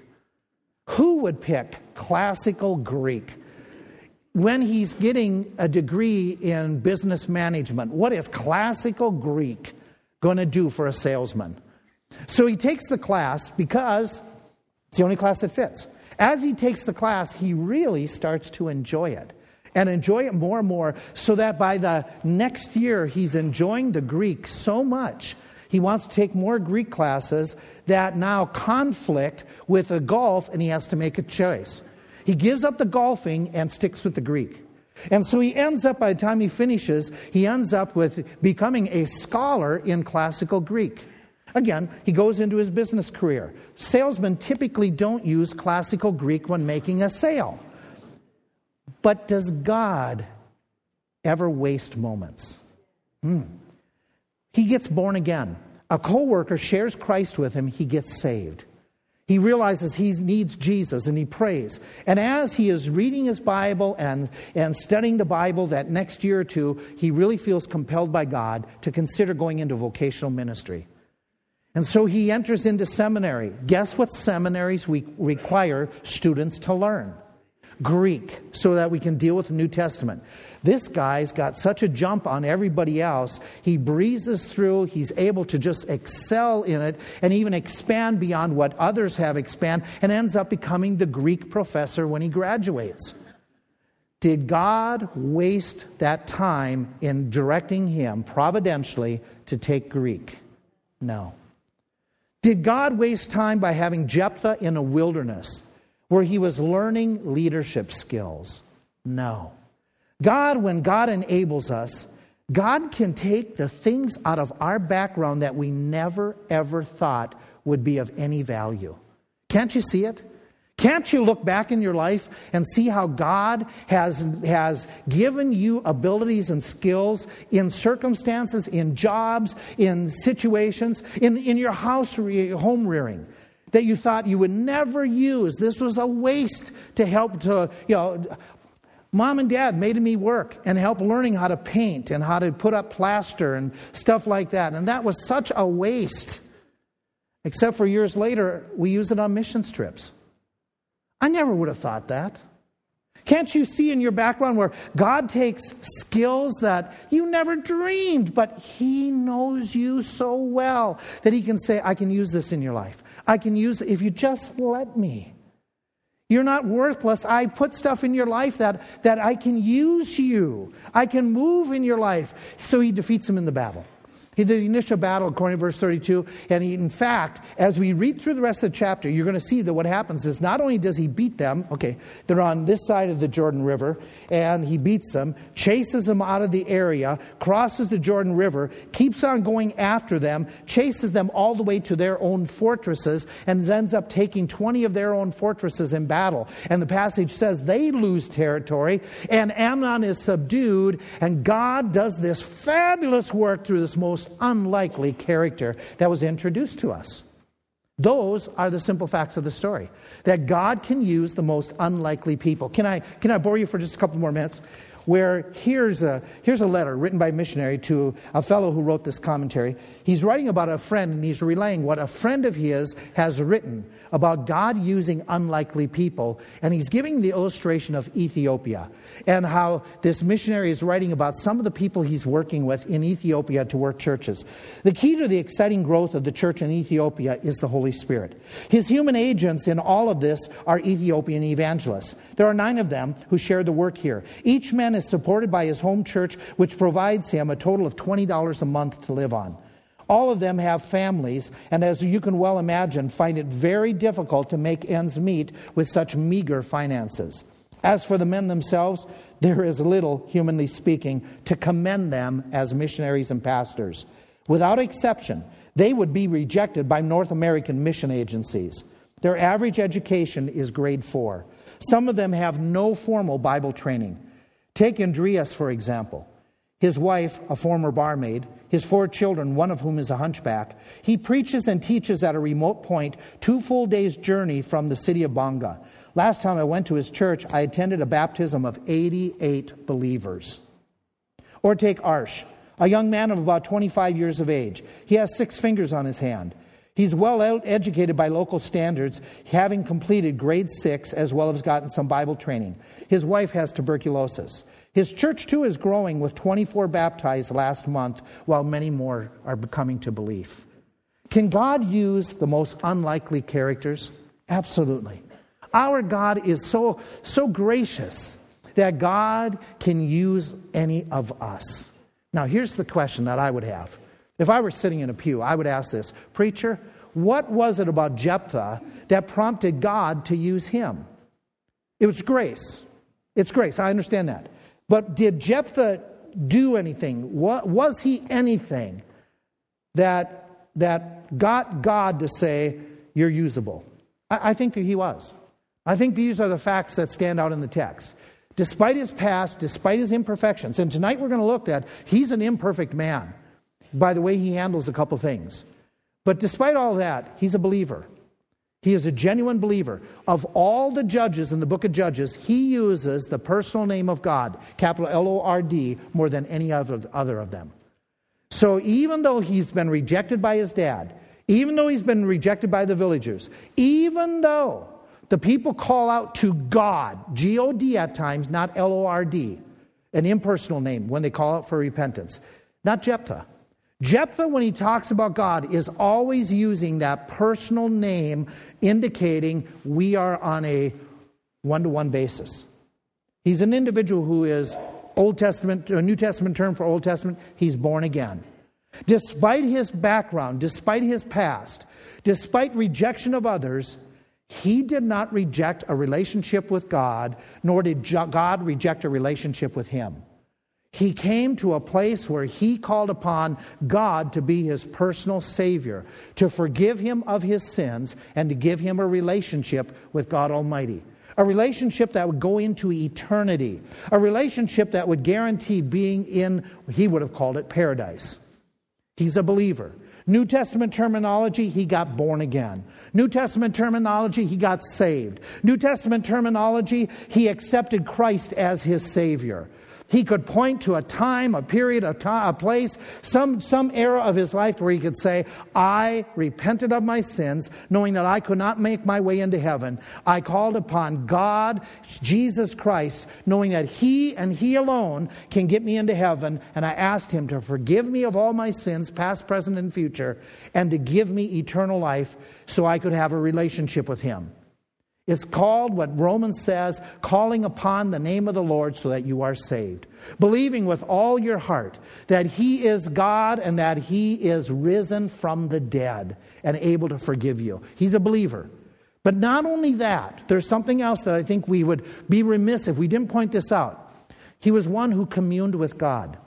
Who would pick classical Greek? When he's getting a degree in business management, what is classical Greek going to do for a salesman? So he takes the class because it's the only class that fits. As he takes the class, he really starts to enjoy it and enjoy it more and more so that by the next year he's enjoying the Greek so much. He wants to take more Greek classes that now conflict with the golf and he has to make a choice. He gives up the golfing and sticks with the Greek. And so he ends up, by the time he finishes, he ends up with becoming a scholar in classical Greek. Again, he goes into his business career. Salesmen typically don't use classical Greek when making a sale. But does God ever waste moments? Hmm. He gets born again. A coworker shares Christ with him, he gets saved. He realizes he needs Jesus and he prays. And as he is reading his Bible and, and studying the Bible that next year or two, he really feels compelled by God to consider going into vocational ministry. And so he enters into seminary. Guess what seminaries we require students to learn? Greek so that we can deal with the New Testament. This guy's got such a jump on everybody else. He breezes through, he's able to just excel in it and even expand beyond what others have expanded and ends up becoming the Greek professor when he graduates. Did God waste that time in directing him providentially to take Greek? No. Did God waste time by having Jephthah in a wilderness? Where he was learning leadership skills. No. God, when God enables us, God can take the things out of our background that we never, ever thought would be of any value. Can't you see it? Can't you look back in your life and see how God has, has given you abilities and skills in circumstances, in jobs, in situations, in, in your house home rearing that you thought you would never use? This was a waste to help to, you know, mom and dad made me work and help learning how to paint and how to put up plaster and stuff like that. And that was such a waste. Except for years later, we use it on mission trips. I never would have thought that. Can't you see in your background where God takes skills that you never dreamed, but He knows you so well that He can say, I can use this in your life. I can use it if you just let me. You're not worthless. I put stuff in your life that, that I can use you. I can move in your life. So he defeats him in the battle. He did the initial battle, according to verse 32. And he, in fact, as we read through the rest of the chapter, you're going to see that what happens is not only does he beat them, okay, they're on this side of the Jordan River, and he beats them, chases them out of the area, crosses the Jordan River, keeps on going after them, chases them all the way to their own fortresses, and ends up taking 20 of their own fortresses in battle. And the passage says they lose territory, and Ammon is subdued, and God does this fabulous work through this most unlikely character that was introduced to us. Those are the simple facts of the story. That God can use the most unlikely people. Can I, can I bore you for just a couple more minutes? where here's a, here's a letter written by a missionary to a fellow who wrote this commentary. He's writing about a friend and he's relaying what a friend of his has written about God using unlikely people. And he's giving the illustration of Ethiopia and how this missionary is writing about some of the people he's working with in Ethiopia to work churches. The key to the exciting growth of the church in Ethiopia is the Holy Spirit. His human agents in all of this are Ethiopian evangelists. There are nine of them who share the work here. Each man is supported by his home church, which provides him a total of $20 a month to live on. All of them have families, and as you can well imagine, find it very difficult to make ends meet with such meager finances. As for the men themselves, there is little, humanly speaking, to commend them as missionaries and pastors. Without exception, they would be rejected by North American mission agencies. Their average education is grade four. Some of them have no formal Bible training. Take Andreas, for example. His wife, a former barmaid, his four children, one of whom is a hunchback. He preaches and teaches at a remote point, two full days' journey from the city of Banga. Last time I went to his church, I attended a baptism of 88 believers. Or take Arsh, a young man of about 25 years of age. He has six fingers on his hand. He's well educated by local standards, having completed grade six as well as gotten some Bible training. His wife has tuberculosis. His church, too, is growing with 24 baptized last month, while many more are coming to belief. Can God use the most unlikely characters? Absolutely. Our God is so, so gracious that God can use any of us. Now, here's the question that I would have if I were sitting in a pew, I would ask this Preacher, what was it about Jephthah that prompted God to use him? It was grace. It's grace. I understand that. But did Jephthah do anything? Was he anything that, that got God to say, You're usable? I, I think that he was. I think these are the facts that stand out in the text. Despite his past, despite his imperfections, and tonight we're going to look at he's an imperfect man by the way he handles a couple things. But despite all that, he's a believer. He is a genuine believer. Of all the judges in the book of Judges, he uses the personal name of God, capital L O R D, more than any other, of them. So even though he's been rejected by his dad, even though he's been rejected by the villagers, even though the people call out to God, G O D at times, not L O R D, an impersonal name when they call out for repentance, not Jephthah. Jephthah, when he talks about God, is always using that personal name, indicating we are on a one to one basis. He's an individual who is Old Testament, a New Testament term for Old Testament, he's born again. Despite his background, despite his past, despite rejection of others, he did not reject a relationship with God, nor did God reject a relationship with him. He came to a place where he called upon God to be his personal Savior, to forgive him of his sins, and to give him a relationship with God Almighty. A relationship that would go into eternity. A relationship that would guarantee being in, he would have called it paradise. He's a believer. New Testament terminology, he got born again. New Testament terminology, he got saved. New Testament terminology, he accepted Christ as his Savior. He could point to a time, a period, a, time, a place, some, some era of his life where he could say, I repented of my sins, knowing that I could not make my way into heaven. I called upon God, Jesus Christ, knowing that He and He alone can get me into heaven. And I asked Him to forgive me of all my sins, past, present, and future, and to give me eternal life so I could have a relationship with Him. It's called what Romans says, calling upon the name of the Lord so that you are saved. Believing with all your heart that He is God and that He is risen from the dead and able to forgive you. He's a believer. But not only that, there's something else that I think we would be remiss if we didn't point this out. He was one who communed with God.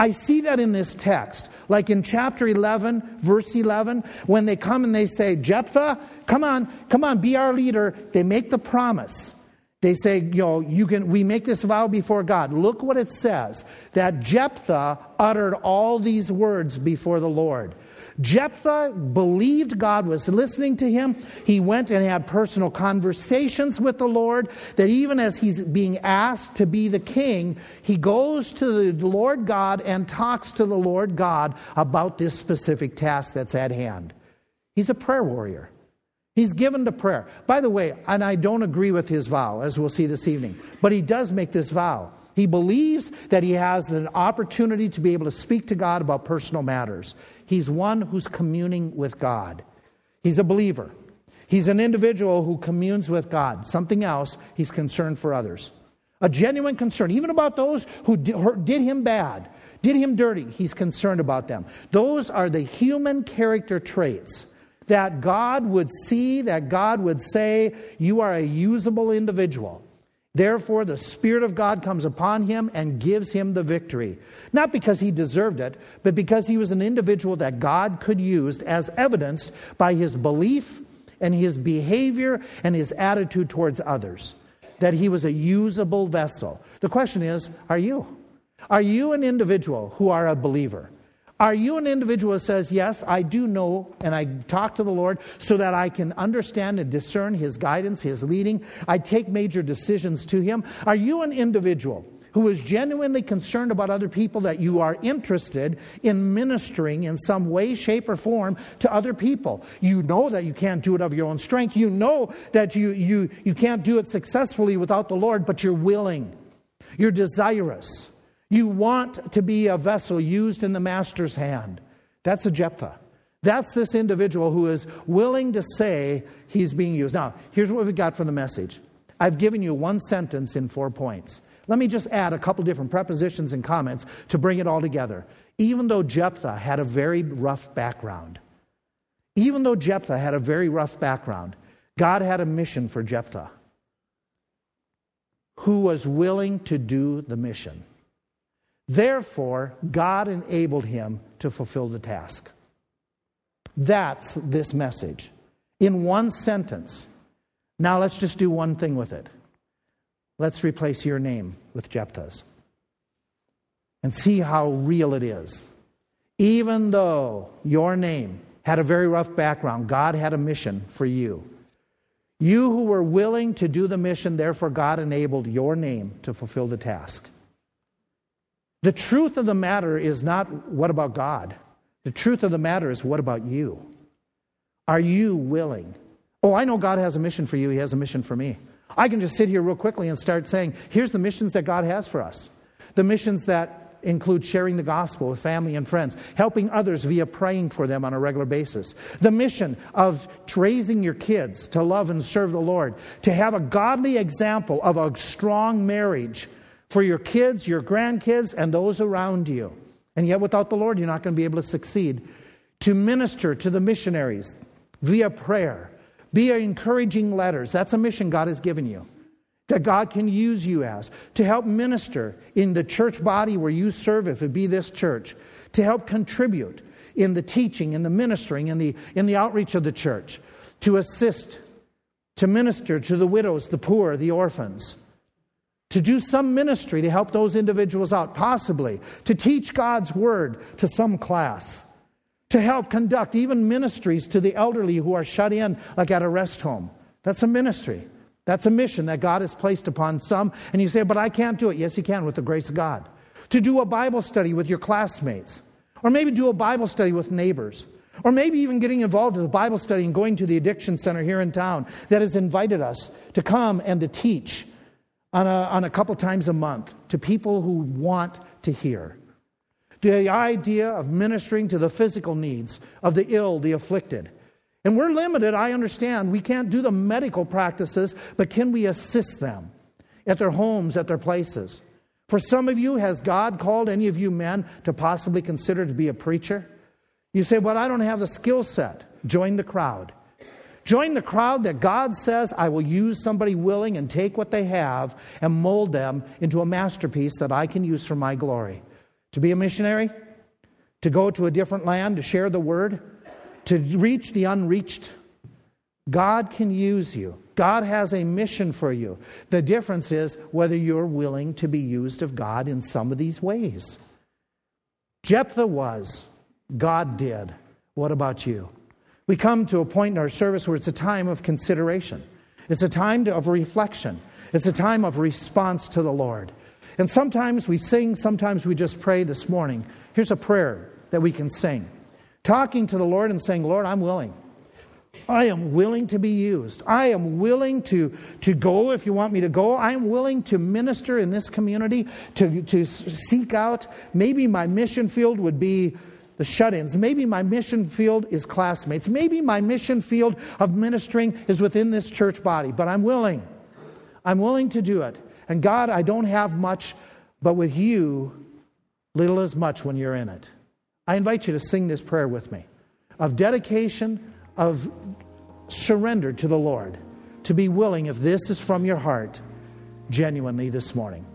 I see that in this text. Like in chapter 11, verse 11, when they come and they say, Jephthah, come on, come on, be our leader, they make the promise. They say, you know, you can, we make this vow before God. Look what it says that Jephthah uttered all these words before the Lord. Jephthah believed God was listening to him. He went and had personal conversations with the Lord. That even as he's being asked to be the king, he goes to the Lord God and talks to the Lord God about this specific task that's at hand. He's a prayer warrior. He's given to prayer. By the way, and I don't agree with his vow, as we'll see this evening, but he does make this vow. He believes that he has an opportunity to be able to speak to God about personal matters. He's one who's communing with God. He's a believer. He's an individual who communes with God. Something else, he's concerned for others. A genuine concern, even about those who did him bad, did him dirty. He's concerned about them. Those are the human character traits that God would see, that God would say, You are a usable individual. Therefore, the Spirit of God comes upon him and gives him the victory. Not because he deserved it, but because he was an individual that God could use as evidenced by his belief and his behavior and his attitude towards others. That he was a usable vessel. The question is are you? Are you an individual who are a believer? Are you an individual that says, Yes, I do know, and I talk to the Lord so that I can understand and discern His guidance, His leading? I take major decisions to Him. Are you an individual who is genuinely concerned about other people that you are interested in ministering in some way, shape, or form to other people? You know that you can't do it of your own strength. You know that you, you, you can't do it successfully without the Lord, but you're willing. You're desirous. You want to be a vessel used in the master's hand. That's a Jephthah. That's this individual who is willing to say he's being used. Now, here's what we got from the message. I've given you one sentence in four points. Let me just add a couple different prepositions and comments to bring it all together. Even though Jephthah had a very rough background, even though Jephthah had a very rough background, God had a mission for Jephthah who was willing to do the mission. Therefore, God enabled him to fulfill the task. That's this message. In one sentence. Now let's just do one thing with it. Let's replace your name with Jephthah's and see how real it is. Even though your name had a very rough background, God had a mission for you. You who were willing to do the mission, therefore, God enabled your name to fulfill the task. The truth of the matter is not what about God? The truth of the matter is what about you? Are you willing? Oh, I know God has a mission for you, He has a mission for me. I can just sit here real quickly and start saying, here's the missions that God has for us. The missions that include sharing the gospel with family and friends, helping others via praying for them on a regular basis. The mission of raising your kids to love and serve the Lord, to have a godly example of a strong marriage for your kids, your grandkids, and those around you. And yet, without the Lord, you're not going to be able to succeed. To minister to the missionaries via prayer, via encouraging letters. That's a mission God has given you. that God can use you as to help minister in the church body where you serve, if it be this church, to help contribute in the teaching, in the ministering, in the, in the outreach of the church, to assist, to minister to the widows, the poor, the orphans, to do some ministry to help those individuals out, possibly, to teach God's word to some class, to help conduct even ministries to the elderly who are shut in, like at a rest home. That's a ministry. That's a mission that God has placed upon some. And you say, but I can't do it. Yes, you can with the grace of God. To do a Bible study with your classmates, or maybe do a Bible study with neighbors, or maybe even getting involved in a Bible study and going to the addiction center here in town that has invited us to come and to teach on a, on a couple times a month to people who want to hear. The idea of ministering to the physical needs of the ill, the afflicted and we're limited, I understand. We can't do the medical practices, but can we assist them at their homes, at their places? For some of you, has God called any of you men to possibly consider to be a preacher? You say, Well, I don't have the skill set. Join the crowd. Join the crowd that God says, I will use somebody willing and take what they have and mold them into a masterpiece that I can use for my glory. To be a missionary, to go to a different land, to share the word, to reach the unreached. God can use you. God has a mission for you. The difference is whether you're willing to be used of God in some of these ways. Jephthah was, God did. What about you? We come to a point in our service where it's a time of consideration, it's a time of reflection, it's a time of response to the Lord. And sometimes we sing, sometimes we just pray this morning. Here's a prayer that we can sing talking to the Lord and saying, Lord, I'm willing. I am willing to be used. I am willing to, to go if you want me to go. I am willing to minister in this community, to, to seek out. Maybe my mission field would be the shut ins. Maybe my mission field is classmates. Maybe my mission field of ministering is within this church body, but I'm willing. I'm willing to do it. And God, I don't have much, but with you, little as much when you're in it. I invite you to sing this prayer with me of dedication, of surrender to the Lord, to be willing, if this is from your heart, genuinely this morning.